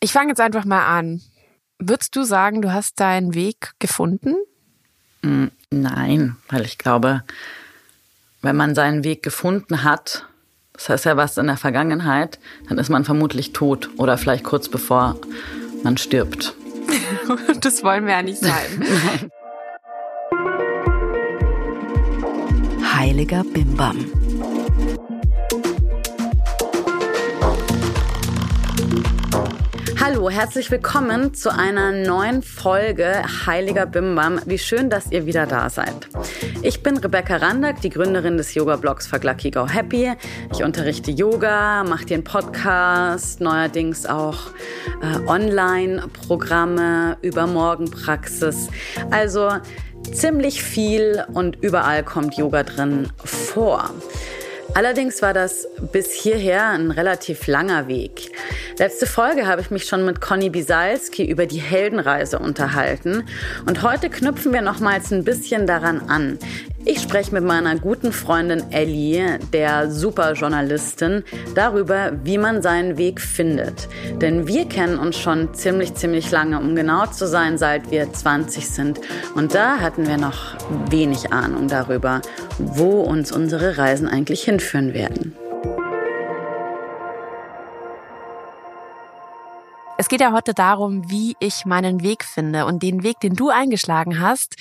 Ich fange jetzt einfach mal an. Würdest du sagen, du hast deinen Weg gefunden? Mm, nein, weil ich glaube, wenn man seinen Weg gefunden hat, das heißt ja was in der Vergangenheit, dann ist man vermutlich tot oder vielleicht kurz bevor man stirbt. das wollen wir ja nicht sein. Heiliger Bimbam. Hallo, herzlich willkommen zu einer neuen Folge Heiliger Bimbam. Wie schön, dass ihr wieder da seid. Ich bin Rebecca Randack, die Gründerin des Yoga-Blogs Fuck Lucky Go Happy. Ich unterrichte Yoga, mache einen Podcast, neuerdings auch äh, Online-Programme über Morgenpraxis. Also ziemlich viel und überall kommt Yoga drin vor. Allerdings war das bis hierher ein relativ langer Weg. Letzte Folge habe ich mich schon mit Conny Bisalski über die Heldenreise unterhalten und heute knüpfen wir nochmals ein bisschen daran an. Ich spreche mit meiner guten Freundin Ellie, der Superjournalistin, darüber, wie man seinen Weg findet. Denn wir kennen uns schon ziemlich, ziemlich lange, um genau zu sein, seit wir 20 sind. Und da hatten wir noch wenig Ahnung darüber, wo uns unsere Reisen eigentlich hinführen werden. Es geht ja heute darum, wie ich meinen Weg finde. Und den Weg, den du eingeschlagen hast,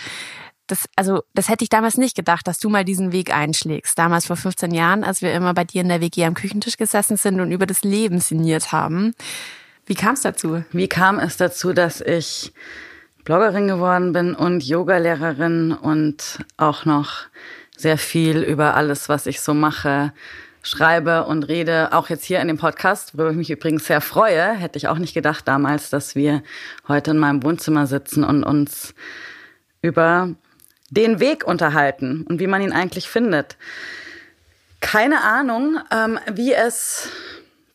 das, also, das hätte ich damals nicht gedacht, dass du mal diesen Weg einschlägst. Damals vor 15 Jahren, als wir immer bei dir in der WG am Küchentisch gesessen sind und über das Leben sinniert haben. Wie kam es dazu? Wie kam es dazu, dass ich Bloggerin geworden bin und Yogalehrerin und auch noch sehr viel über alles, was ich so mache, schreibe und rede, auch jetzt hier in dem Podcast, worüber ich mich übrigens sehr freue, hätte ich auch nicht gedacht damals, dass wir heute in meinem Wohnzimmer sitzen und uns über den Weg unterhalten und wie man ihn eigentlich findet. Keine Ahnung, ähm, wie es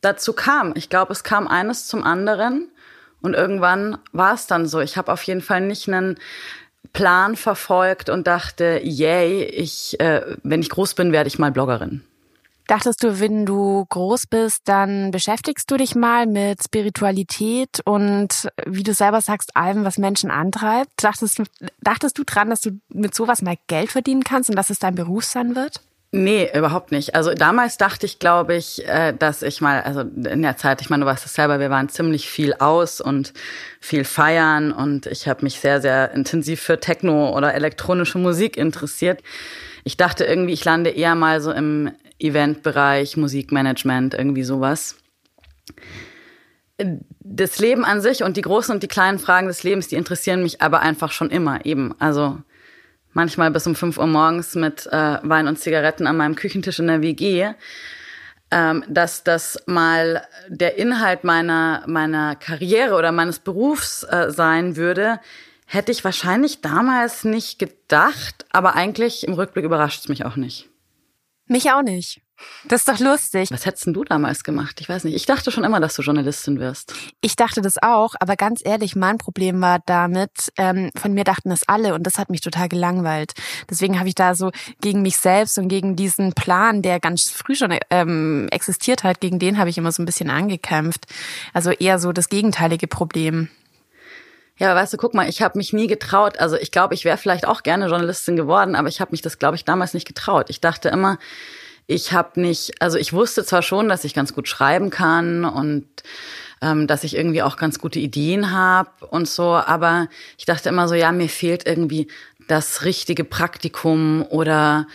dazu kam. Ich glaube, es kam eines zum anderen und irgendwann war es dann so. Ich habe auf jeden Fall nicht einen Plan verfolgt und dachte, yay, ich, äh, wenn ich groß bin, werde ich mal Bloggerin. Dachtest du, wenn du groß bist, dann beschäftigst du dich mal mit Spiritualität und wie du selber sagst, allem, was Menschen antreibt? Dachtest du, dachtest du dran, dass du mit sowas mal Geld verdienen kannst und dass es dein Beruf sein wird? Nee, überhaupt nicht. Also damals dachte ich, glaube ich, äh, dass ich mal, also in der Zeit, ich meine, du weißt es selber, wir waren ziemlich viel aus und viel feiern und ich habe mich sehr, sehr intensiv für Techno oder elektronische Musik interessiert. Ich dachte irgendwie, ich lande eher mal so im Eventbereich, Musikmanagement, irgendwie sowas. Das Leben an sich und die großen und die kleinen Fragen des Lebens, die interessieren mich aber einfach schon immer eben. Also manchmal bis um 5 Uhr morgens mit äh, Wein und Zigaretten an meinem Küchentisch in der WG. Ähm, dass das mal der Inhalt meiner, meiner Karriere oder meines Berufs äh, sein würde, hätte ich wahrscheinlich damals nicht gedacht, aber eigentlich im Rückblick überrascht es mich auch nicht. Mich auch nicht. Das ist doch lustig. Was hättest du damals gemacht? Ich weiß nicht. Ich dachte schon immer, dass du Journalistin wirst. Ich dachte das auch, aber ganz ehrlich, mein Problem war damit, ähm, von mir dachten das alle und das hat mich total gelangweilt. Deswegen habe ich da so gegen mich selbst und gegen diesen Plan, der ganz früh schon ähm, existiert hat, gegen den habe ich immer so ein bisschen angekämpft. Also eher so das gegenteilige Problem. Ja, weißt du, guck mal, ich habe mich nie getraut. Also ich glaube, ich wäre vielleicht auch gerne Journalistin geworden, aber ich habe mich das, glaube ich, damals nicht getraut. Ich dachte immer, ich habe nicht, also ich wusste zwar schon, dass ich ganz gut schreiben kann und ähm, dass ich irgendwie auch ganz gute Ideen habe und so, aber ich dachte immer so, ja, mir fehlt irgendwie das richtige Praktikum oder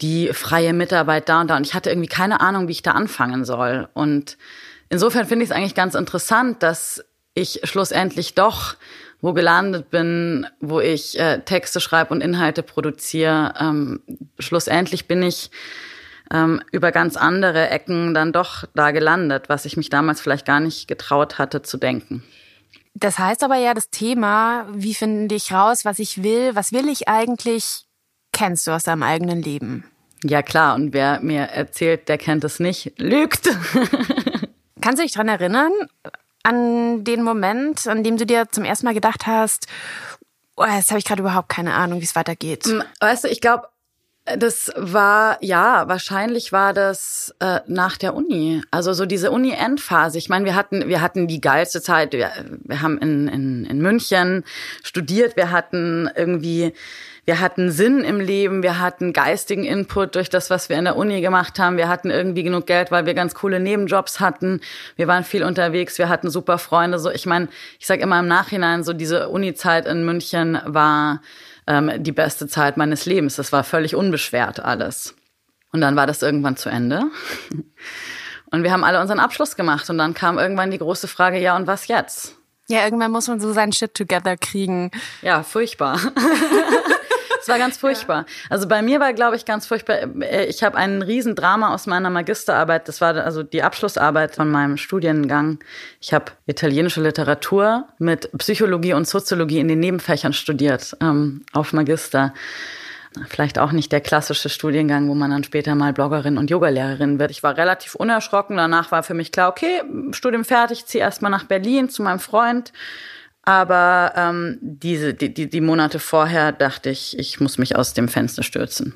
die freie Mitarbeit da und da. Und ich hatte irgendwie keine Ahnung, wie ich da anfangen soll. Und insofern finde ich es eigentlich ganz interessant, dass ich schlussendlich doch wo gelandet bin, wo ich äh, Texte schreibe und Inhalte produziere. Ähm, schlussendlich bin ich ähm, über ganz andere Ecken dann doch da gelandet, was ich mich damals vielleicht gar nicht getraut hatte zu denken. Das heißt aber ja, das Thema, wie finde ich raus, was ich will, was will ich eigentlich, kennst du aus deinem eigenen Leben. Ja klar, und wer mir erzählt, der kennt es nicht, lügt. Kannst du dich dran erinnern, an den Moment, an dem du dir zum ersten Mal gedacht hast, oh, jetzt habe ich gerade überhaupt keine Ahnung, wie es weitergeht? Hm, weißt du, ich glaube, Das war, ja, wahrscheinlich war das äh, nach der Uni. Also so diese Uni-Endphase. Ich meine, wir hatten, wir hatten die geilste Zeit. Wir, wir haben in, in, in München studiert. Wir hatten irgendwie, wir hatten Sinn im Leben. Wir hatten geistigen Input durch das, was wir in der Uni gemacht haben. Wir hatten irgendwie genug Geld, weil wir ganz coole Nebenjobs hatten. Wir waren viel unterwegs. Wir hatten super Freunde. So, ich meine, ich sage immer im Nachhinein, so diese Uni-Zeit in München war ähm, die beste Zeit meines Lebens. Das war völlig unbeschwert alles. Und dann war das irgendwann zu Ende. Und wir haben alle unseren Abschluss gemacht. Und dann kam irgendwann die große Frage, ja, und was jetzt? Ja, irgendwann muss man so sein Shit together kriegen. Ja, furchtbar. Es war ganz furchtbar. Also bei mir war, glaube ich, ganz furchtbar. Äh, ich habe ein Riesendrama aus meiner Magisterarbeit. Das war also die Abschlussarbeit von meinem Studiengang. Ich habe italienische Literatur mit Psychologie und Soziologie in den Nebenfächern studiert ähm, auf Magister. Vielleicht auch nicht der klassische Studiengang, wo man dann später mal Bloggerin und Yogalehrerin wird. Ich war relativ unerschrocken. Danach war für mich klar, okay, Studium fertig, ziehe erstmal nach Berlin zu meinem Freund aber ähm, diese, die, die, die Monate vorher dachte ich, ich muss mich aus dem Fenster stürzen.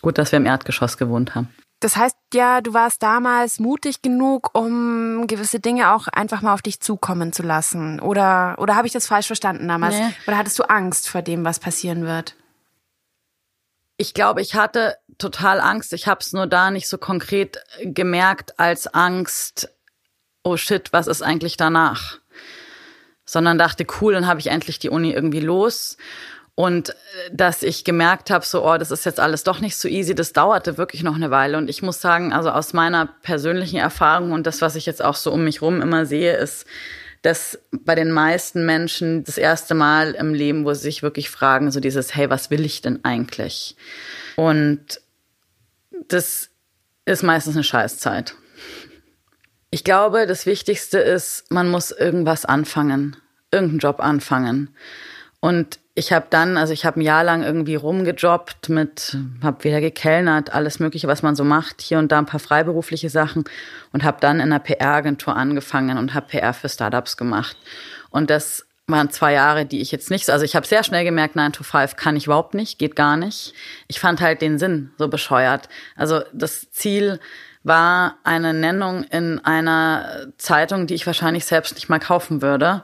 Gut, dass wir im Erdgeschoss gewohnt haben. Das heißt ja, du warst damals mutig genug, um gewisse Dinge auch einfach mal auf dich zukommen zu lassen. Oder, oder habe ich das falsch verstanden damals? Nee. Oder hattest du Angst vor dem, was passieren wird? Ich glaube, ich hatte total Angst. Ich habe es nur da nicht so konkret gemerkt als Angst, oh shit, was ist eigentlich danach? Sondern dachte, cool, dann habe ich endlich die Uni irgendwie los. Und äh, dass ich gemerkt habe, so, oh, das ist jetzt alles doch nicht so easy, das dauerte wirklich noch eine Weile. Und ich muss sagen, also aus meiner persönlichen Erfahrung und das, was ich jetzt auch so um mich rum immer sehe, ist, dass bei den meisten Menschen das erste Mal im Leben, wo sie sich wirklich fragen, so dieses, hey, was will ich denn eigentlich? Und das ist meistens eine Scheißzeit. Ich glaube, das Wichtigste ist, man muss irgendwas anfangen, irgendeinen Job anfangen. Und ich habe dann, also ich habe ein Jahr lang irgendwie rumgejobbt mit, habe wieder gekellnert, alles Mögliche, was man so macht, hier und da ein paar freiberufliche Sachen und habe dann in einer PR-Agentur angefangen und habe PR für Startups gemacht. Und das waren zwei Jahre, die ich jetzt nicht, also ich habe sehr schnell gemerkt, 9 to 5 kann ich überhaupt nicht, geht gar nicht. Ich fand halt den Sinn so bescheuert. Also das Ziel, war eine Nennung in einer Zeitung, die ich wahrscheinlich selbst nicht mal kaufen würde.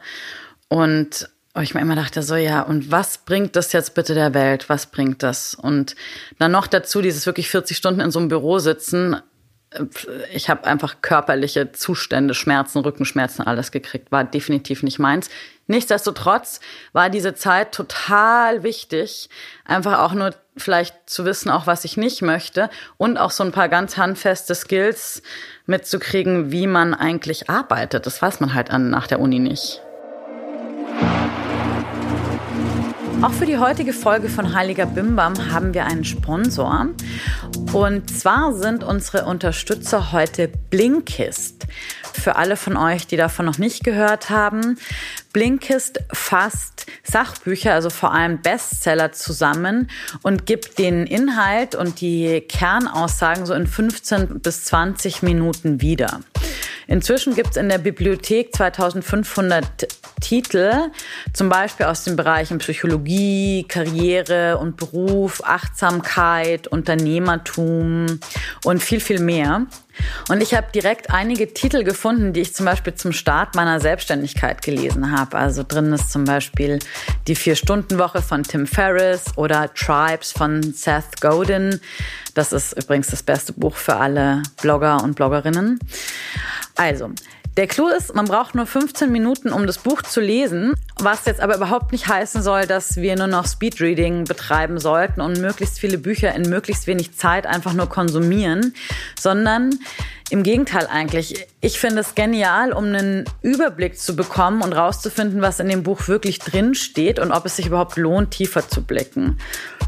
Und ich mir immer dachte so, ja, und was bringt das jetzt bitte der Welt? Was bringt das? Und dann noch dazu dieses wirklich 40 Stunden in so einem Büro sitzen, ich habe einfach körperliche Zustände, Schmerzen, Rückenschmerzen, alles gekriegt. War definitiv nicht meins. Nichtsdestotrotz war diese Zeit total wichtig, einfach auch nur vielleicht zu wissen, auch was ich nicht möchte und auch so ein paar ganz handfeste Skills mitzukriegen, wie man eigentlich arbeitet. Das weiß man halt an, nach der Uni nicht. Auch für die heutige Folge von Heiliger Bimbam haben wir einen Sponsor. Und zwar sind unsere Unterstützer heute Blinkist. Für alle von euch, die davon noch nicht gehört haben, Blinkist fasst Sachbücher, also vor allem Bestseller zusammen und gibt den Inhalt und die Kernaussagen so in 15 bis 20 Minuten wieder. Inzwischen gibt es in der Bibliothek 2500 Titel, zum Beispiel aus den Bereichen Psychologie, Karriere und Beruf, Achtsamkeit, Unternehmertum und viel, viel mehr. Und ich habe direkt einige Titel gefunden, die ich zum Beispiel zum Start meiner Selbstständigkeit gelesen habe. Also drin ist zum Beispiel die Vier-Stunden-Woche von Tim Ferriss oder Tribes von Seth Godin. Das ist übrigens das beste Buch für alle Blogger und Bloggerinnen. Also, der Clou ist, man braucht nur 15 Minuten, um das Buch zu lesen, was jetzt aber überhaupt nicht heißen soll, dass wir nur noch Speedreading betreiben sollten und möglichst viele Bücher in möglichst wenig Zeit einfach nur konsumieren, sondern im Gegenteil eigentlich. Ich finde es genial, um einen Überblick zu bekommen und rauszufinden, was in dem Buch wirklich drin steht und ob es sich überhaupt lohnt, tiefer zu blicken.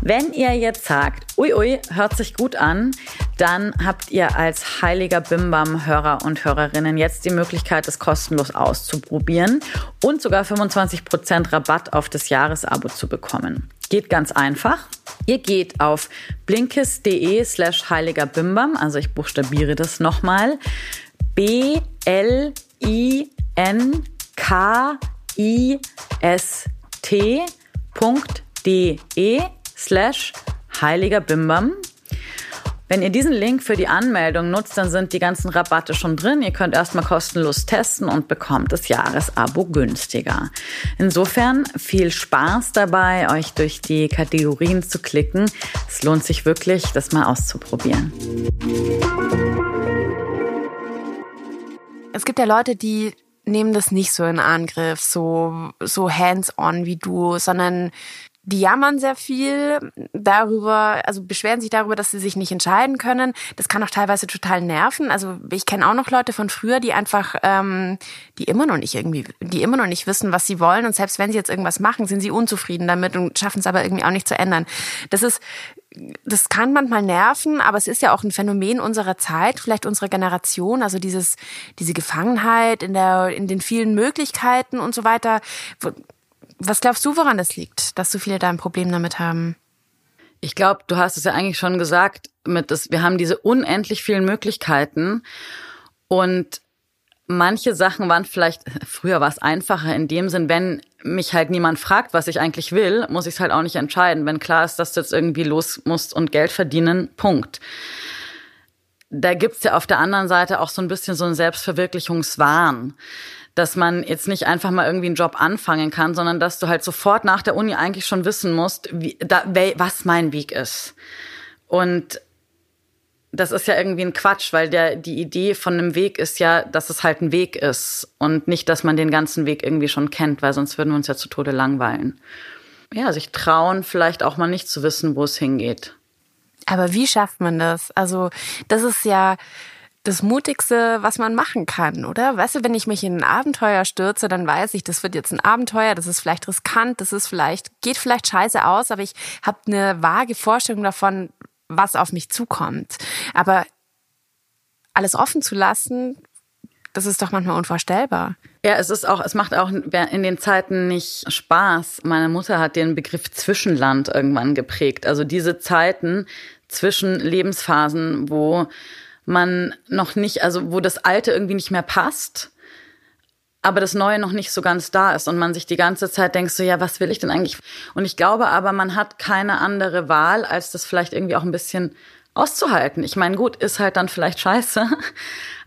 Wenn ihr jetzt sagt, ui ui, hört sich gut an, dann habt ihr als heiliger Bimbam Hörer und Hörerinnen jetzt die Möglichkeit, es kostenlos auszuprobieren und sogar 25% Rabatt auf das Jahresabo zu bekommen. Geht ganz einfach. Ihr geht auf blinkes.de slash heiliger Bimbam, also ich buchstabiere das nochmal. B-L-I-N-K-I-S-T.de slash heiliger Bimbam. Wenn ihr diesen Link für die Anmeldung nutzt, dann sind die ganzen Rabatte schon drin. Ihr könnt erstmal kostenlos testen und bekommt das Jahresabo günstiger. Insofern viel Spaß dabei, euch durch die Kategorien zu klicken. Es lohnt sich wirklich, das mal auszuprobieren. Es gibt ja Leute, die nehmen das nicht so in Angriff, so, so hands-on wie du, sondern die jammern sehr viel darüber, also beschweren sich darüber, dass sie sich nicht entscheiden können. Das kann auch teilweise total nerven. Also ich kenne auch noch Leute von früher, die einfach, ähm, die immer noch nicht irgendwie, die immer noch nicht wissen, was sie wollen. Und selbst wenn sie jetzt irgendwas machen, sind sie unzufrieden damit und schaffen es aber irgendwie auch nicht zu ändern. Das ist, das kann manchmal nerven, aber es ist ja auch ein Phänomen unserer Zeit, vielleicht unserer Generation, also dieses, diese Gefangenheit in der, in den vielen Möglichkeiten und so weiter was glaubst du, woran das liegt, dass so viele da ein Problem damit haben? Ich glaube, du hast es ja eigentlich schon gesagt, mit das, wir haben diese unendlich vielen Möglichkeiten und manche Sachen waren vielleicht, früher war es einfacher in dem Sinn, wenn mich halt niemand fragt, was ich eigentlich will, muss ich es halt auch nicht entscheiden. Wenn klar ist, dass du jetzt irgendwie los musst und Geld verdienen, Punkt. Da gibt's ja auf der anderen Seite auch so ein bisschen so einen Selbstverwirklichungswahn dass man jetzt nicht einfach mal irgendwie einen Job anfangen kann, sondern dass du halt sofort nach der Uni eigentlich schon wissen musst, wie, da, was mein Weg ist. Und das ist ja irgendwie ein Quatsch, weil der, die Idee von einem Weg ist ja, dass es halt ein Weg ist und nicht, dass man den ganzen Weg irgendwie schon kennt, weil sonst würden wir uns ja zu Tode langweilen. Ja, sich trauen, vielleicht auch mal nicht zu wissen, wo es hingeht. Aber wie schafft man das? Also, das ist ja, das Mutigste, was man machen kann, oder? Weißt du, wenn ich mich in ein Abenteuer stürze, dann weiß ich, das wird jetzt ein Abenteuer, das ist vielleicht riskant, das ist vielleicht, geht vielleicht scheiße aus, aber ich habe eine vage Vorstellung davon, was auf mich zukommt. Aber alles offen zu lassen, das ist doch manchmal unvorstellbar. Ja, es ist auch, es macht auch in den Zeiten nicht Spaß. Meine Mutter hat den Begriff Zwischenland irgendwann geprägt. Also diese Zeiten zwischen Lebensphasen, wo man noch nicht, also wo das Alte irgendwie nicht mehr passt, aber das Neue noch nicht so ganz da ist und man sich die ganze Zeit denkt so, ja, was will ich denn eigentlich? Und ich glaube aber, man hat keine andere Wahl, als das vielleicht irgendwie auch ein bisschen auszuhalten. Ich meine, gut, ist halt dann vielleicht scheiße,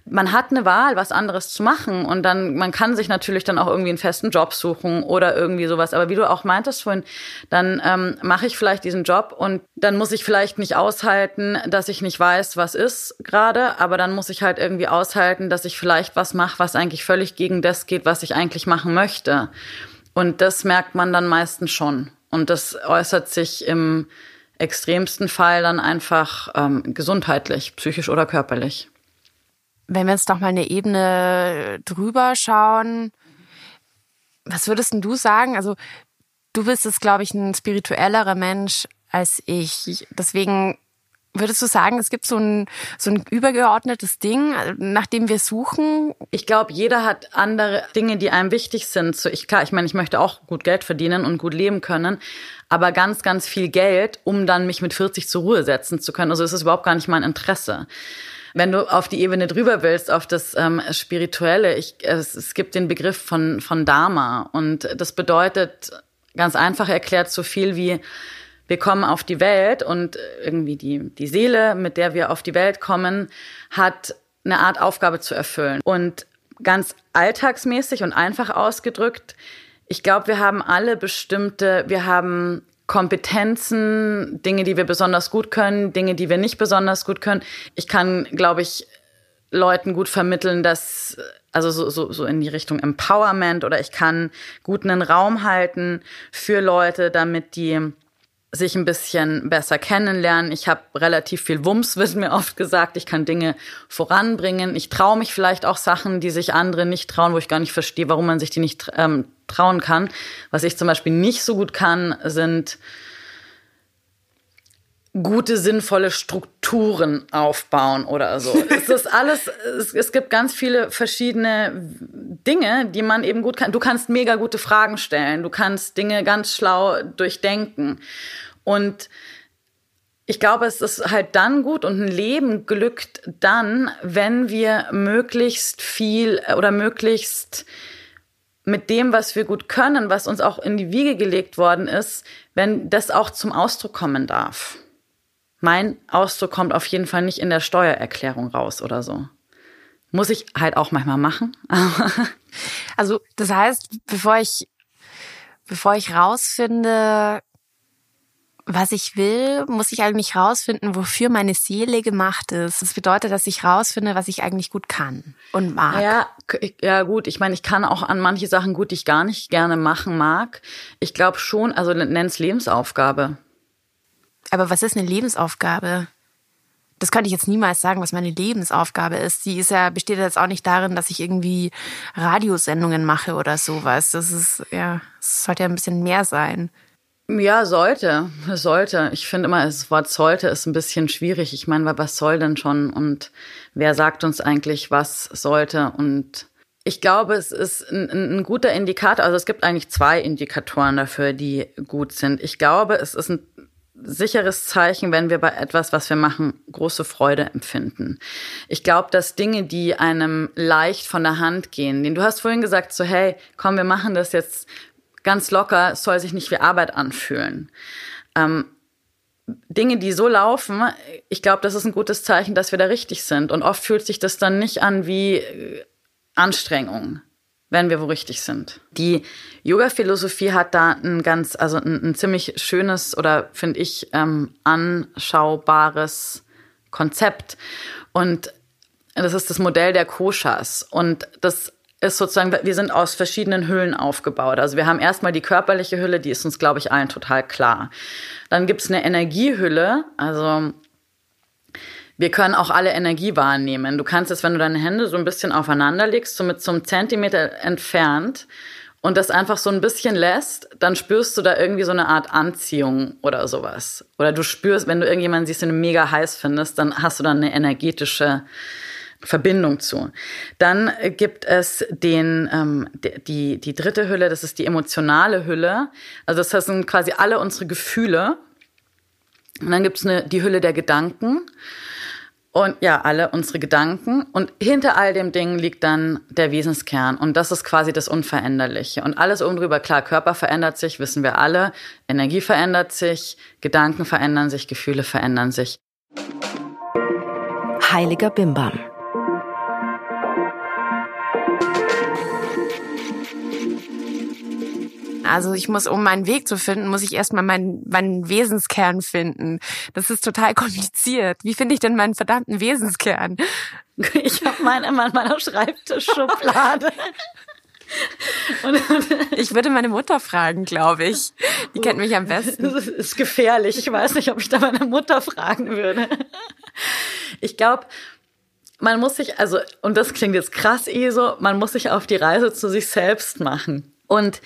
man hat eine Wahl, was anderes zu machen und dann, man kann sich natürlich dann auch irgendwie einen festen Job suchen oder irgendwie sowas. Aber wie du auch meintest vorhin, dann ähm, mache ich vielleicht diesen Job und dann muss ich vielleicht nicht aushalten, dass ich nicht weiß, was ist gerade, aber dann muss ich halt irgendwie aushalten, dass ich vielleicht was mache, was eigentlich völlig gegen das geht, was ich eigentlich machen möchte. Und das merkt man dann meistens schon. Und das äußert sich im extremsten Fall dann einfach ähm, gesundheitlich, psychisch oder körperlich. Wenn wir jetzt doch mal eine Ebene drüber schauen, was würdest du sagen? Also du bist jetzt, glaube ich, ein spirituellerer Mensch als ich. Deswegen würdest du sagen, es gibt so ein, so ein übergeordnetes Ding, nach dem wir suchen? Ich glaube, jeder hat andere Dinge, die einem wichtig sind. So, ich, klar, ich meine, ich möchte auch gut Geld verdienen und gut leben können, aber ganz, ganz viel Geld, um dann mich mit 40 zur Ruhe setzen zu können. Also es ist überhaupt gar nicht mein Interesse. Wenn du auf die Ebene drüber willst, auf das ähm, Spirituelle, ich, es, es gibt den Begriff von, von Dharma und das bedeutet ganz einfach erklärt so viel wie, wir kommen auf die Welt und irgendwie die, die Seele, mit der wir auf die Welt kommen, hat eine Art Aufgabe zu erfüllen. Und ganz alltagsmäßig und einfach ausgedrückt, ich glaube, wir haben alle bestimmte, wir haben Kompetenzen, Dinge, die wir besonders gut können, Dinge, die wir nicht besonders gut können. Ich kann, glaube ich, Leuten gut vermitteln, dass also so, so, so in die Richtung Empowerment oder ich kann gut einen Raum halten für Leute, damit die sich ein bisschen besser kennenlernen. Ich habe relativ viel Wumms, wird mir oft gesagt. Ich kann Dinge voranbringen. Ich traue mich vielleicht auch Sachen, die sich andere nicht trauen, wo ich gar nicht verstehe, warum man sich die nicht ähm, trauen kann. Was ich zum Beispiel nicht so gut kann, sind gute, sinnvolle Strukturen aufbauen oder so. es ist alles, es, es, gibt ganz viele verschiedene Dinge, die man eben gut kann. Du kannst mega gute Fragen stellen, du kannst Dinge ganz schlau durchdenken. Und ich glaube, es ist halt dann gut und ein Leben glückt dann, wenn wir möglichst viel oder möglichst mit dem, was wir gut können, was uns auch in die Wiege gelegt worden ist, wenn das auch zum Ausdruck kommen darf. Mein Ausdruck kommt auf jeden Fall nicht in der Steuererklärung raus oder so. Muss ich halt auch manchmal machen. also das heißt, bevor ich, bevor ich rausfinde, was ich will, muss ich eigentlich rausfinden, wofür meine Seele gemacht ist. Das bedeutet, dass ich rausfinde, was ich eigentlich gut kann und mag. Ja, ja gut. Ich meine, ich kann auch an manche Sachen gut, die ich gar nicht gerne machen mag. Ich glaube schon, also nenn's Lebensaufgabe. Aber was ist eine Lebensaufgabe? Das könnte ich jetzt niemals sagen, was meine Lebensaufgabe ist. Die ist ja, besteht jetzt auch nicht darin, dass ich irgendwie Radiosendungen mache oder sowas. Das ist, ja, es sollte ja ein bisschen mehr sein. Ja, sollte. Sollte. Ich finde immer, das Wort sollte ist ein bisschen schwierig. Ich meine, was soll denn schon? Und wer sagt uns eigentlich, was sollte? Und ich glaube, es ist ein, ein, guter Indikator. Also es gibt eigentlich zwei Indikatoren dafür, die gut sind. Ich glaube, es ist ein sicheres Zeichen, wenn wir bei etwas, was wir machen, große Freude empfinden. Ich glaube, dass Dinge, die einem leicht von der Hand gehen, den du hast vorhin gesagt, so hey, komm, wir machen das jetzt ganz locker, soll sich nicht wie Arbeit anfühlen. Ähm, Dinge, die so laufen, ich glaube, das ist ein gutes Zeichen, dass wir da richtig sind. Und oft fühlt sich das dann nicht an wie äh, Anstrengung, wenn wir wo richtig sind. Die Yoga-Philosophie hat da ein ganz, also ein, ein ziemlich schönes oder finde ich ähm, anschaubares Konzept. Und das ist das Modell der Koshas. Und das ist sozusagen, wir sind aus verschiedenen Hüllen aufgebaut. Also wir haben erstmal die körperliche Hülle, die ist uns, glaube ich, allen total klar. Dann gibt es eine Energiehülle, also wir können auch alle Energie wahrnehmen. Du kannst es, wenn du deine Hände so ein bisschen aufeinander legst, so mit so einem Zentimeter entfernt und das einfach so ein bisschen lässt, dann spürst du da irgendwie so eine Art Anziehung oder sowas. Oder du spürst, wenn du irgendjemanden siehst, den du mega heiß findest, dann hast du dann eine energetische Verbindung zu. Dann gibt es den, ähm, die, die dritte Hülle, das ist die emotionale Hülle. Also das sind quasi alle unsere Gefühle. Und dann gibt es die Hülle der Gedanken. Und ja, alle unsere Gedanken. Und hinter all dem Ding liegt dann der Wesenskern. Und das ist quasi das Unveränderliche. Und alles oben drüber, klar, Körper verändert sich, wissen wir alle. Energie verändert sich, Gedanken verändern sich, Gefühle verändern sich. Heiliger Bimbam. Also ich muss, um meinen Weg zu finden, muss ich erstmal meinen, meinen Wesenskern finden. Das ist total kompliziert. Wie finde ich denn meinen verdammten Wesenskern? Ich habe meinen immer in meiner Schreibtischschublade. ich würde meine Mutter fragen, glaube ich. Die kennt mich am besten. Das ist gefährlich. Ich weiß nicht, ob ich da meine Mutter fragen würde. Ich glaube, man muss sich, also, und das klingt jetzt krass eh so, man muss sich auf die Reise zu sich selbst machen. Und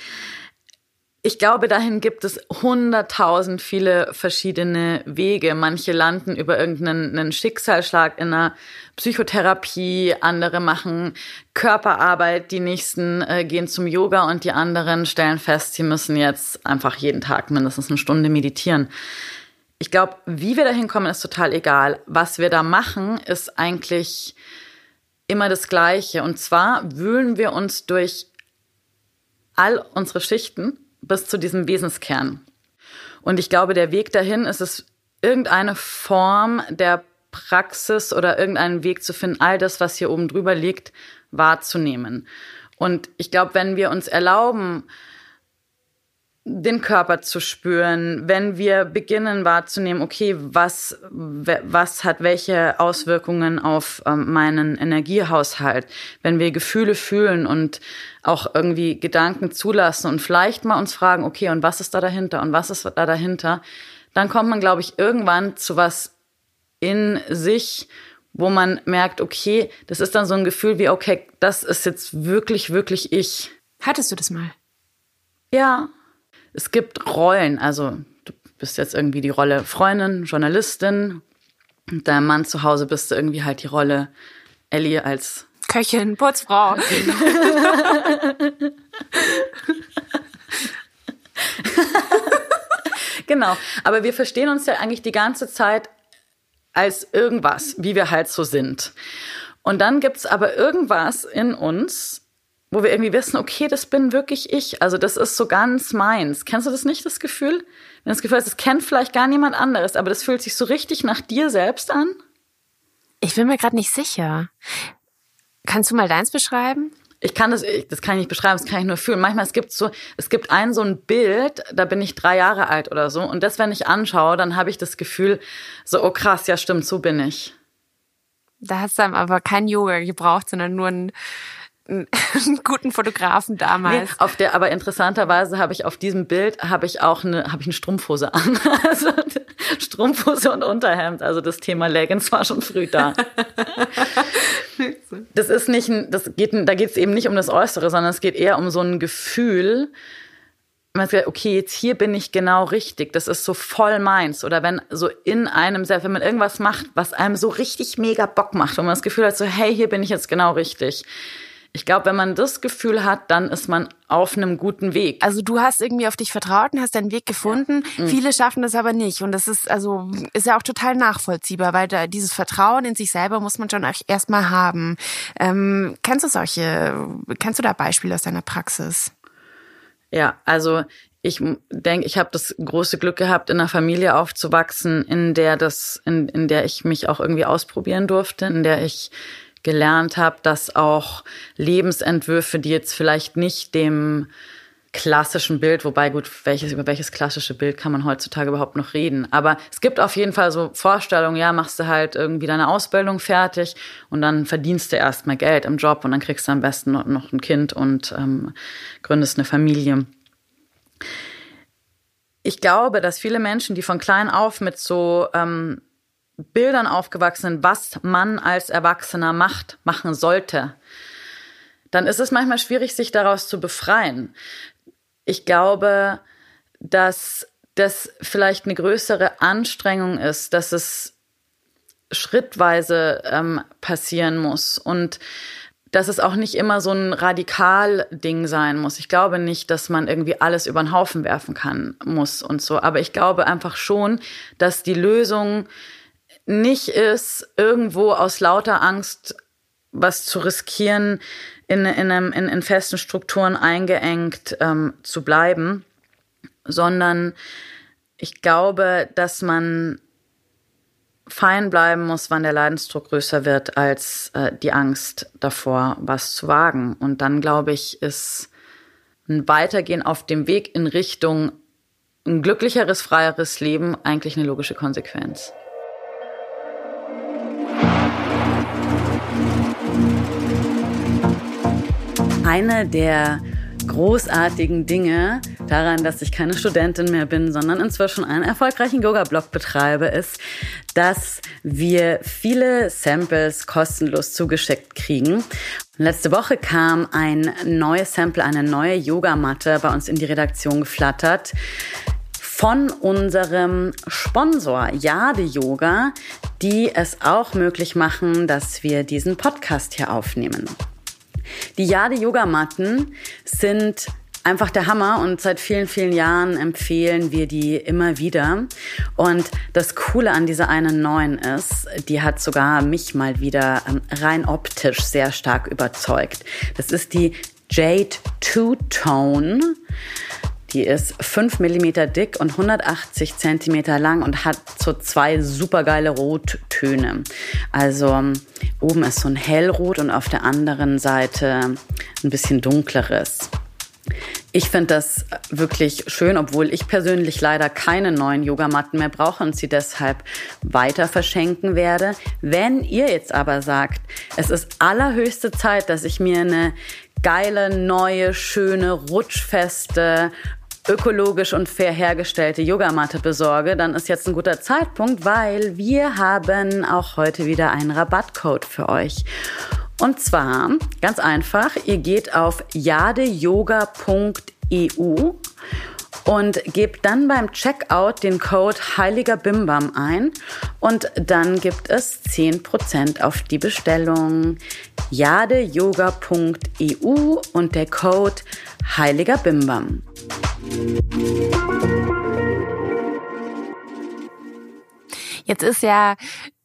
ich glaube, dahin gibt es hunderttausend viele verschiedene Wege. Manche landen über irgendeinen Schicksalsschlag in einer Psychotherapie, andere machen Körperarbeit, die nächsten äh, gehen zum Yoga und die anderen stellen fest, sie müssen jetzt einfach jeden Tag mindestens eine Stunde meditieren. Ich glaube, wie wir dahin kommen, ist total egal. Was wir da machen, ist eigentlich immer das Gleiche. Und zwar wühlen wir uns durch all unsere Schichten bis zu diesem Wesenskern. Und ich glaube, der Weg dahin ist es, irgendeine Form der Praxis oder irgendeinen Weg zu finden, all das, was hier oben drüber liegt, wahrzunehmen. Und ich glaube, wenn wir uns erlauben, den Körper zu spüren, wenn wir beginnen wahrzunehmen, okay, was, was hat welche Auswirkungen auf ähm, meinen Energiehaushalt, wenn wir Gefühle fühlen und auch irgendwie Gedanken zulassen und vielleicht mal uns fragen, okay, und was ist da dahinter und was ist da dahinter, dann kommt man, glaube ich, irgendwann zu was in sich, wo man merkt, okay, das ist dann so ein Gefühl wie, okay, das ist jetzt wirklich, wirklich ich. Hattest du das mal? Ja, es gibt Rollen, also du bist jetzt irgendwie die Rolle Freundin, Journalistin, und deinem Mann zu Hause bist du irgendwie halt die Rolle Ellie als Köchin, Putzfrau. genau, aber wir verstehen uns ja eigentlich die ganze Zeit als irgendwas, wie wir halt so sind. Und dann gibt's aber irgendwas in uns, wo wir irgendwie wissen, okay, das bin wirklich ich. Also das ist so ganz meins. Kennst du das nicht, das Gefühl? Wenn das Gefühl hast, das kennt vielleicht gar niemand anderes, aber das fühlt sich so richtig nach dir selbst an? Ich bin mir gerade nicht sicher. Kannst du mal deins beschreiben? Ich kann das, das kann ich nicht beschreiben, das kann ich nur fühlen. Manchmal es gibt so, es gibt ein so ein Bild, da bin ich drei Jahre alt oder so, und das, wenn ich anschaue, dann habe ich das Gefühl, so, oh krass, ja stimmt, so bin ich. Da hast du aber kein Yoga gebraucht, sondern nur ein einen guten Fotografen damals. Nee, auf der, aber interessanterweise habe ich auf diesem Bild habe ich auch eine, habe ich eine Strumpfhose an. Also Strumpfhose und Unterhemd. Also das Thema Leggings war schon früh da. das ist nicht, das geht, da geht es eben nicht um das Äußere, sondern es geht eher um so ein Gefühl. Man sagt, okay, jetzt hier bin ich genau richtig. Das ist so voll meins. Oder wenn so in einem selbst, wenn man irgendwas macht, was einem so richtig mega Bock macht, wo man das Gefühl hat, so, hey, hier bin ich jetzt genau richtig ich glaube, wenn man das Gefühl hat, dann ist man auf einem guten Weg. Also du hast irgendwie auf dich vertraut und hast deinen Weg gefunden. Ja. Mhm. Viele schaffen das aber nicht. Und das ist also ist ja auch total nachvollziehbar, weil da dieses Vertrauen in sich selber muss man schon erstmal haben. Ähm, kennst du solche, kennst du da Beispiele aus deiner Praxis? Ja, also ich denke, ich habe das große Glück gehabt, in einer Familie aufzuwachsen, in der das, in, in der ich mich auch irgendwie ausprobieren durfte, in der ich gelernt habe, dass auch Lebensentwürfe, die jetzt vielleicht nicht dem klassischen Bild, wobei gut, welches, über welches klassische Bild kann man heutzutage überhaupt noch reden? Aber es gibt auf jeden Fall so Vorstellungen, ja, machst du halt irgendwie deine Ausbildung fertig und dann verdienst du erstmal Geld im Job und dann kriegst du am besten noch ein Kind und ähm, gründest eine Familie. Ich glaube, dass viele Menschen, die von klein auf mit so ähm, Bildern aufgewachsen was man als Erwachsener macht, machen sollte, dann ist es manchmal schwierig, sich daraus zu befreien. Ich glaube, dass das vielleicht eine größere Anstrengung ist, dass es schrittweise ähm, passieren muss und dass es auch nicht immer so ein Radikal-Ding sein muss. Ich glaube nicht, dass man irgendwie alles über den Haufen werfen kann, muss und so. Aber ich glaube einfach schon, dass die Lösung nicht ist, irgendwo aus lauter Angst was zu riskieren, in, in, einem, in, in festen Strukturen eingeengt ähm, zu bleiben, sondern ich glaube, dass man fein bleiben muss, wann der Leidensdruck größer wird als äh, die Angst davor, was zu wagen. Und dann, glaube ich, ist ein Weitergehen auf dem Weg in Richtung ein glücklicheres, freieres Leben eigentlich eine logische Konsequenz. Eine der großartigen Dinge daran, dass ich keine Studentin mehr bin, sondern inzwischen einen erfolgreichen Yoga-Blog betreibe, ist, dass wir viele Samples kostenlos zugeschickt kriegen. Letzte Woche kam ein neues Sample, eine neue Yogamatte bei uns in die Redaktion geflattert von unserem Sponsor Jade Yoga, die es auch möglich machen, dass wir diesen Podcast hier aufnehmen. Die Jade Yogamatten sind einfach der Hammer und seit vielen, vielen Jahren empfehlen wir die immer wieder. Und das Coole an dieser einen neuen ist, die hat sogar mich mal wieder ähm, rein optisch sehr stark überzeugt. Das ist die Jade Two-Tone. Die ist 5 mm dick und 180 cm lang und hat so zwei supergeile Rottöne. Also ähm, oben ist so ein hellrot und auf der anderen Seite ein bisschen dunkleres. Ich finde das wirklich schön, obwohl ich persönlich leider keine neuen Yogamatten mehr brauche und sie deshalb weiter verschenken werde. Wenn ihr jetzt aber sagt, es ist allerhöchste Zeit, dass ich mir eine geile, neue, schöne, rutschfeste, ökologisch und fair hergestellte Yogamatte besorge, dann ist jetzt ein guter Zeitpunkt, weil wir haben auch heute wieder einen Rabattcode für euch. Und zwar ganz einfach, ihr geht auf jadeyoga.eu und gebt dann beim Checkout den Code Heiliger Bimbam ein und dann gibt es 10% auf die Bestellung jadeyoga.eu und der Code Heiliger Bimbam. Jetzt ist ja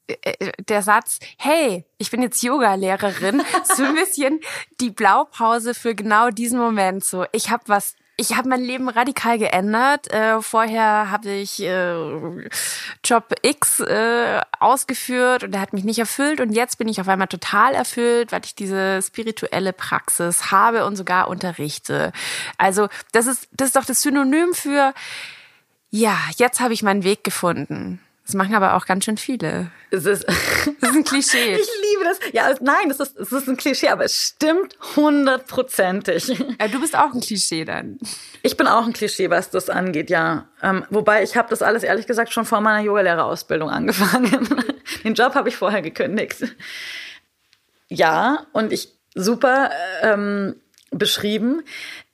äh, der Satz, hey, ich bin jetzt Yoga-Lehrerin, so ein bisschen die Blaupause für genau diesen Moment. So, ich habe was ich habe mein Leben radikal geändert. Äh, vorher habe ich äh, Job X äh, ausgeführt und der hat mich nicht erfüllt. Und jetzt bin ich auf einmal total erfüllt, weil ich diese spirituelle Praxis habe und sogar unterrichte. Also das ist, das ist doch das Synonym für, ja, jetzt habe ich meinen Weg gefunden. Das machen aber auch ganz schön viele. Es ist, das ist ein Klischee. ich liebe das. Ja, nein, es ist, es ist ein Klischee, aber es stimmt hundertprozentig. Ja, du bist auch ein Klischee dann. Ich bin auch ein Klischee, was das angeht, ja. Ähm, wobei ich habe das alles ehrlich gesagt schon vor meiner Yogalehrerausbildung angefangen. Den Job habe ich vorher gekündigt. Ja, und ich super ähm, beschrieben.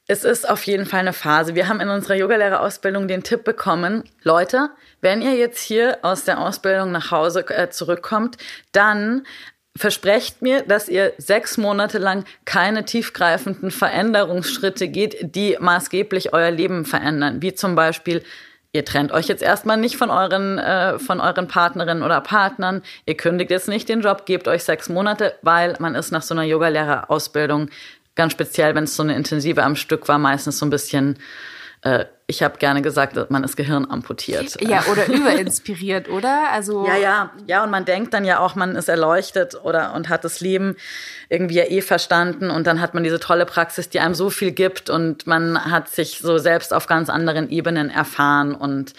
Es ist auf jeden Fall eine Phase. Wir haben in unserer Yogalehrerausbildung den Tipp bekommen, Leute, wenn ihr jetzt hier aus der Ausbildung nach Hause äh, zurückkommt, dann versprecht mir, dass ihr sechs Monate lang keine tiefgreifenden Veränderungsschritte geht, die maßgeblich euer Leben verändern, wie zum Beispiel Ihr trennt euch jetzt erstmal nicht von euren, äh, von euren Partnerinnen oder Partnern. Ihr kündigt jetzt nicht den Job, gebt euch sechs Monate, weil man ist nach so einer Yogalehrerausbildung ganz speziell, wenn es so eine intensive am Stück war, meistens so ein bisschen äh, ich habe gerne gesagt, man das Gehirn amputiert. Ja, oder überinspiriert, oder? Also ja, ja, ja. Und man denkt dann ja auch, man ist erleuchtet oder und hat das Leben irgendwie ja eh verstanden. Und dann hat man diese tolle Praxis, die einem so viel gibt und man hat sich so selbst auf ganz anderen Ebenen erfahren. Und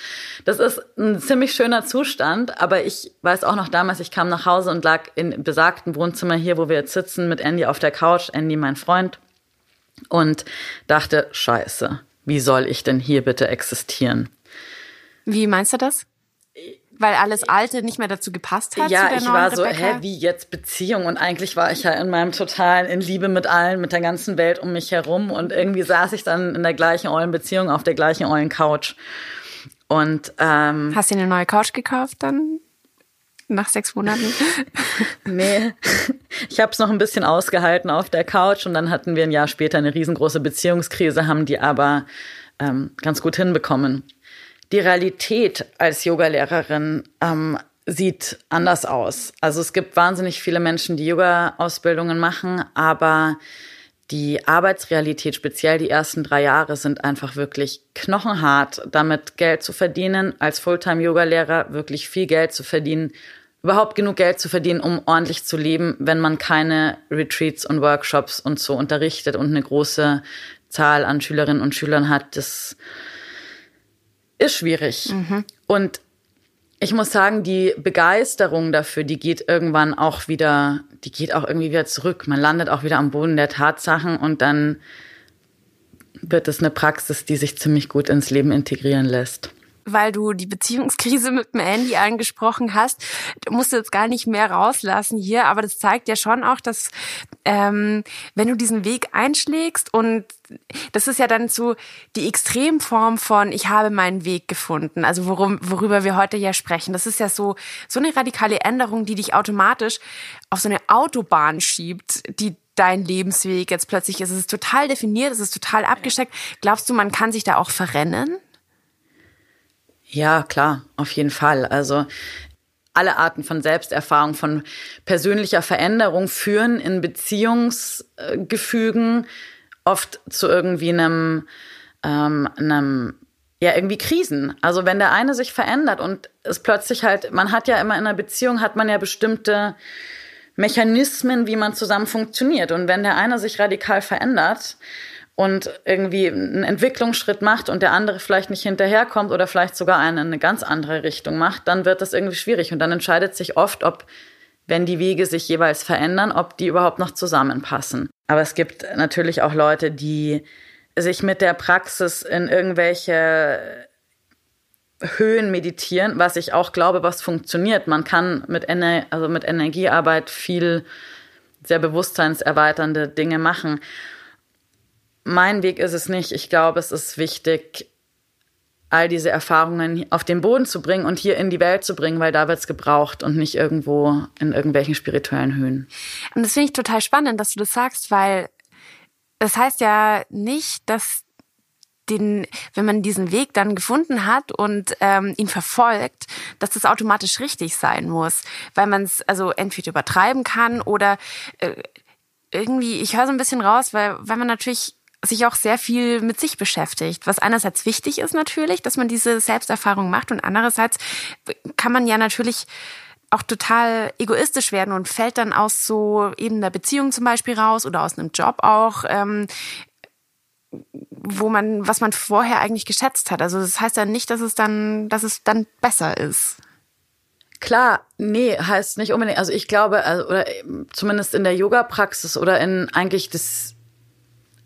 das ist ein ziemlich schöner Zustand. Aber ich weiß auch noch damals, ich kam nach Hause und lag in besagten Wohnzimmer hier, wo wir jetzt sitzen, mit Andy auf der Couch, Andy mein Freund, und dachte, scheiße wie soll ich denn hier bitte existieren? Wie meinst du das? Weil alles Alte nicht mehr dazu gepasst hat? Ja, ich war so, hä, wie jetzt Beziehung? Und eigentlich war ich ja in meinem totalen, in Liebe mit allen, mit der ganzen Welt um mich herum. Und irgendwie saß ich dann in der gleichen ollen Beziehung auf der gleichen ollen Couch. Und ähm, hast du eine neue Couch gekauft dann? Nach sechs Monaten? nee, ich habe es noch ein bisschen ausgehalten auf der Couch und dann hatten wir ein Jahr später eine riesengroße Beziehungskrise, haben die aber ähm, ganz gut hinbekommen. Die Realität als Yogalehrerin ähm, sieht anders aus. Also es gibt wahnsinnig viele Menschen, die Yoga-Ausbildungen machen, aber die Arbeitsrealität, speziell die ersten drei Jahre, sind einfach wirklich knochenhart, damit Geld zu verdienen, als Fulltime-Yoga-Lehrer wirklich viel Geld zu verdienen überhaupt genug Geld zu verdienen, um ordentlich zu leben, wenn man keine Retreats und Workshops und so unterrichtet und eine große Zahl an Schülerinnen und Schülern hat, das ist schwierig. Mhm. Und ich muss sagen, die Begeisterung dafür, die geht irgendwann auch wieder, die geht auch irgendwie wieder zurück. Man landet auch wieder am Boden der Tatsachen und dann wird es eine Praxis, die sich ziemlich gut ins Leben integrieren lässt weil du die Beziehungskrise mit dem Andy angesprochen hast. Du musst jetzt gar nicht mehr rauslassen hier, aber das zeigt ja schon auch, dass ähm, wenn du diesen Weg einschlägst und das ist ja dann so die Extremform von ich habe meinen Weg gefunden, also worum, worüber wir heute ja sprechen. Das ist ja so so eine radikale Änderung, die dich automatisch auf so eine Autobahn schiebt, die dein Lebensweg jetzt plötzlich ist. Es ist total definiert, es ist total abgesteckt. Glaubst du, man kann sich da auch verrennen? Ja, klar, auf jeden Fall. Also alle Arten von Selbsterfahrung, von persönlicher Veränderung führen in Beziehungsgefügen oft zu irgendwie einem, ähm, einem ja, irgendwie Krisen. Also wenn der eine sich verändert und es plötzlich halt, man hat ja immer in einer Beziehung, hat man ja bestimmte Mechanismen, wie man zusammen funktioniert. Und wenn der eine sich radikal verändert, und irgendwie einen Entwicklungsschritt macht und der andere vielleicht nicht hinterherkommt oder vielleicht sogar eine, eine ganz andere Richtung macht, dann wird das irgendwie schwierig. Und dann entscheidet sich oft, ob, wenn die Wege sich jeweils verändern, ob die überhaupt noch zusammenpassen. Aber es gibt natürlich auch Leute, die sich mit der Praxis in irgendwelche Höhen meditieren, was ich auch glaube, was funktioniert. Man kann mit, Ener also mit Energiearbeit viel sehr bewusstseinserweiternde Dinge machen mein Weg ist es nicht. Ich glaube, es ist wichtig, all diese Erfahrungen auf den Boden zu bringen und hier in die Welt zu bringen, weil da wird es gebraucht und nicht irgendwo in irgendwelchen spirituellen Höhen. Und das finde ich total spannend, dass du das sagst, weil das heißt ja nicht, dass den, wenn man diesen Weg dann gefunden hat und ähm, ihn verfolgt, dass das automatisch richtig sein muss, weil man es also entweder übertreiben kann oder äh, irgendwie, ich höre so ein bisschen raus, weil, weil man natürlich sich auch sehr viel mit sich beschäftigt, was einerseits wichtig ist natürlich, dass man diese Selbsterfahrung macht und andererseits kann man ja natürlich auch total egoistisch werden und fällt dann aus so eben der Beziehung zum Beispiel raus oder aus einem Job auch, ähm, wo man, was man vorher eigentlich geschätzt hat. Also das heißt ja nicht, dass es dann, dass es dann besser ist. Klar, nee, heißt nicht unbedingt. Also ich glaube, also, oder zumindest in der Yoga-Praxis oder in eigentlich das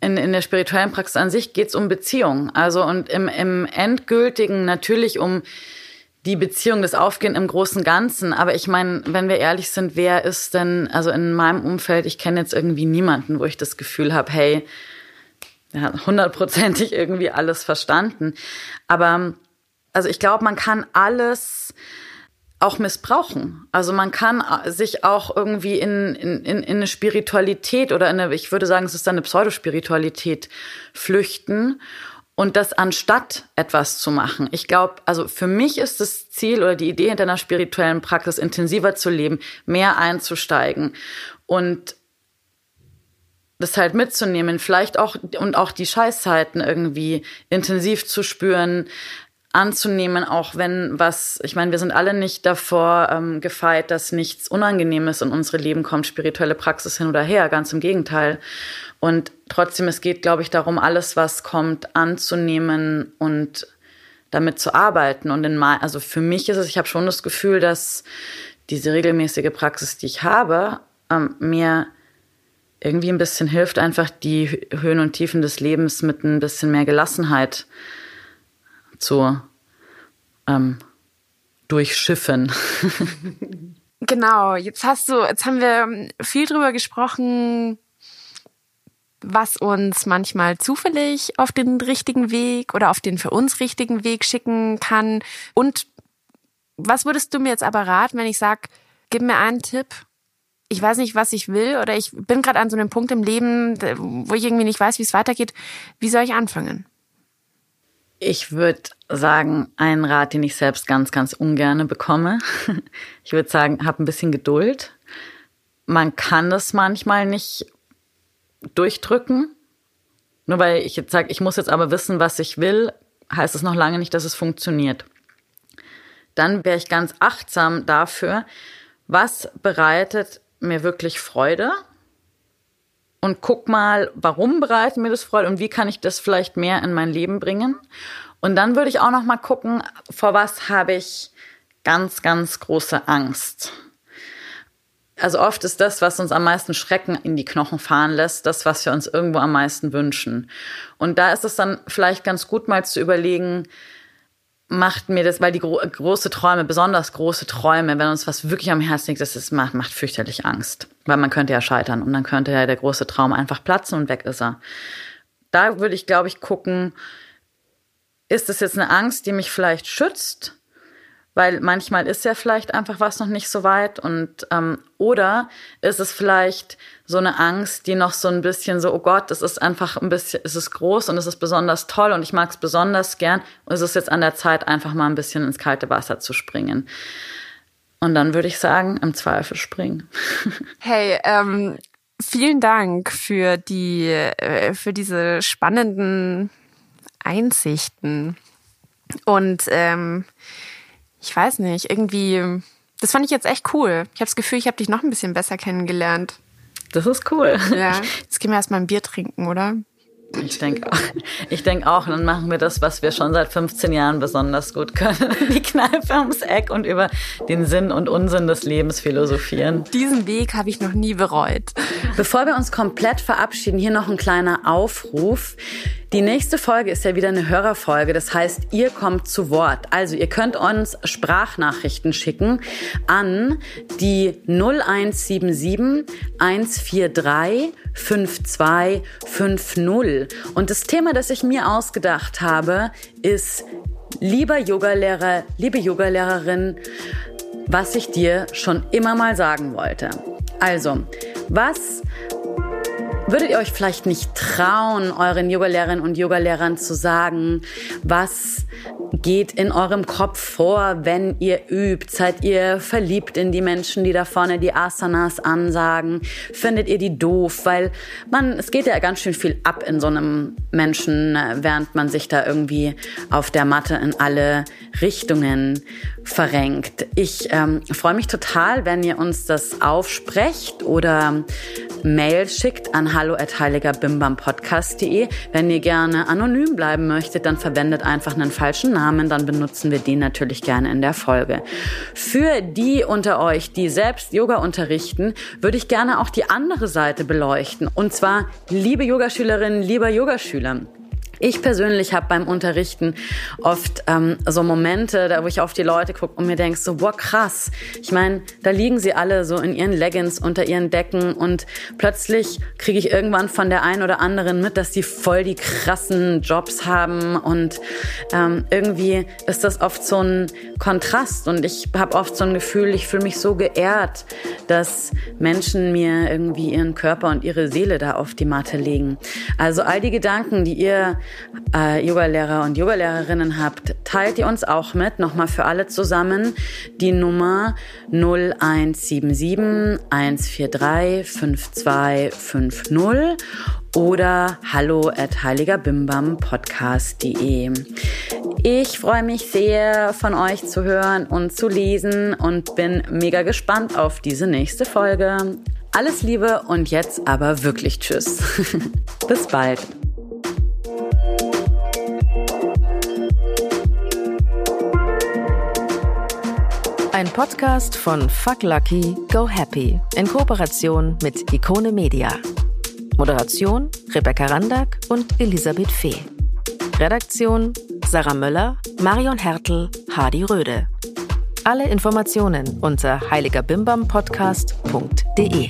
in, in der spirituellen Praxis an sich geht es um Beziehung. Also und im, im endgültigen natürlich um die Beziehung, das Aufgehen im großen Ganzen. Aber ich meine, wenn wir ehrlich sind, wer ist denn, also in meinem Umfeld, ich kenne jetzt irgendwie niemanden, wo ich das Gefühl habe, hey, er hat hundertprozentig irgendwie alles verstanden. Aber also ich glaube, man kann alles auch missbrauchen. Also man kann sich auch irgendwie in, in, in eine Spiritualität oder in eine, ich würde sagen, es ist eine Pseudospiritualität flüchten und das anstatt etwas zu machen. Ich glaube, also für mich ist das Ziel oder die Idee hinter einer spirituellen Praxis, intensiver zu leben, mehr einzusteigen und das halt mitzunehmen, vielleicht auch und auch die Scheißzeiten irgendwie intensiv zu spüren, anzunehmen, auch wenn was, ich meine, wir sind alle nicht davor ähm, gefeit, dass nichts Unangenehmes in unsere Leben kommt, spirituelle Praxis hin oder her, ganz im Gegenteil. Und trotzdem, es geht, glaube ich, darum, alles, was kommt, anzunehmen und damit zu arbeiten. Und in mein, also für mich ist es, ich habe schon das Gefühl, dass diese regelmäßige Praxis, die ich habe, ähm, mir irgendwie ein bisschen hilft, einfach die Höhen und Tiefen des Lebens mit ein bisschen mehr Gelassenheit zu ähm, durchschiffen. genau, jetzt hast du, jetzt haben wir viel drüber gesprochen, was uns manchmal zufällig auf den richtigen Weg oder auf den für uns richtigen Weg schicken kann. Und was würdest du mir jetzt aber raten, wenn ich sage, gib mir einen Tipp? Ich weiß nicht, was ich will oder ich bin gerade an so einem Punkt im Leben, wo ich irgendwie nicht weiß, wie es weitergeht. Wie soll ich anfangen? Ich würde sagen, einen Rat, den ich selbst ganz, ganz ungerne bekomme. Ich würde sagen, hab ein bisschen Geduld. Man kann das manchmal nicht durchdrücken. Nur weil ich jetzt sage, ich muss jetzt aber wissen, was ich will, heißt es noch lange nicht, dass es funktioniert. Dann wäre ich ganz achtsam dafür, was bereitet mir wirklich Freude und guck mal, warum bereitet mir das Freude und wie kann ich das vielleicht mehr in mein Leben bringen. Und dann würde ich auch noch mal gucken, vor was habe ich ganz, ganz große Angst. Also oft ist das, was uns am meisten Schrecken in die Knochen fahren lässt, das, was wir uns irgendwo am meisten wünschen. Und da ist es dann vielleicht ganz gut mal zu überlegen, macht mir das, weil die gro große Träume, besonders große Träume, wenn uns was wirklich am Herzen liegt, das ist, macht, macht fürchterlich Angst. Weil man könnte ja scheitern und dann könnte ja der große Traum einfach platzen und weg ist er. Da würde ich, glaube ich, gucken, ist es jetzt eine Angst, die mich vielleicht schützt? Weil manchmal ist ja vielleicht einfach was noch nicht so weit und ähm, oder ist es vielleicht so eine Angst, die noch so ein bisschen so, oh Gott, es ist einfach ein bisschen, es ist groß und es ist besonders toll und ich mag es besonders gern und es ist jetzt an der Zeit, einfach mal ein bisschen ins kalte Wasser zu springen. Und dann würde ich sagen, im Zweifel springen. Hey, ähm, vielen Dank für die, äh, für diese spannenden Einsichten. Und ähm, ich weiß nicht, irgendwie, das fand ich jetzt echt cool. Ich habe das Gefühl, ich habe dich noch ein bisschen besser kennengelernt. Das ist cool. Ja. Jetzt gehen wir erstmal ein Bier trinken, oder? Ich denke auch. Ich denke auch, dann machen wir das, was wir schon seit 15 Jahren besonders gut können. Die Kneipe ums Eck und über den Sinn und Unsinn des Lebens philosophieren. Diesen Weg habe ich noch nie bereut. Bevor wir uns komplett verabschieden, hier noch ein kleiner Aufruf. Die nächste Folge ist ja wieder eine Hörerfolge. Das heißt, ihr kommt zu Wort. Also ihr könnt uns Sprachnachrichten schicken an die 0177 143 5250. Und das Thema, das ich mir ausgedacht habe, ist lieber Yogalehrer, liebe Yogalehrerin, was ich dir schon immer mal sagen wollte. Also, was Würdet ihr euch vielleicht nicht trauen, euren Yogalehrerinnen und Yogalehrern zu sagen, was geht in eurem Kopf vor, wenn ihr übt? Seid ihr verliebt in die Menschen, die da vorne die Asanas ansagen? Findet ihr die doof? Weil man, es geht ja ganz schön viel ab in so einem Menschen, während man sich da irgendwie auf der Matte in alle Richtungen verrenkt. Ich ähm, freue mich total, wenn ihr uns das aufsprecht oder Mail schickt an hallo@heiligerbimbampodcast.de. Wenn ihr gerne anonym bleiben möchtet, dann verwendet einfach einen falschen Namen, dann benutzen wir den natürlich gerne in der Folge. Für die unter euch, die selbst Yoga unterrichten, würde ich gerne auch die andere Seite beleuchten. Und zwar, liebe Yogaschülerinnen, lieber Yogaschüler. Ich persönlich habe beim Unterrichten oft ähm, so Momente, da wo ich auf die Leute gucke und mir denk so, boah, krass. Ich meine, da liegen sie alle so in ihren Leggings unter ihren Decken und plötzlich kriege ich irgendwann von der einen oder anderen mit, dass die voll die krassen Jobs haben und ähm, irgendwie ist das oft so ein Kontrast und ich habe oft so ein Gefühl, ich fühle mich so geehrt, dass Menschen mir irgendwie ihren Körper und ihre Seele da auf die Matte legen. Also all die Gedanken, die ihr äh, Yogalehrer und Yogalehrerinnen habt, teilt ihr uns auch mit. Nochmal für alle zusammen die Nummer 0177 143 5250 oder hallo at heiligerbimbampodcast.de. Ich freue mich sehr, von euch zu hören und zu lesen und bin mega gespannt auf diese nächste Folge. Alles Liebe und jetzt aber wirklich Tschüss. Bis bald. Ein Podcast von Fuck Lucky, Go Happy in Kooperation mit Ikone Media. Moderation Rebecca Randack und Elisabeth Fee. Redaktion Sarah Möller, Marion Hertel, Hardy Röde. Alle Informationen unter heiligerbimbampodcast.de.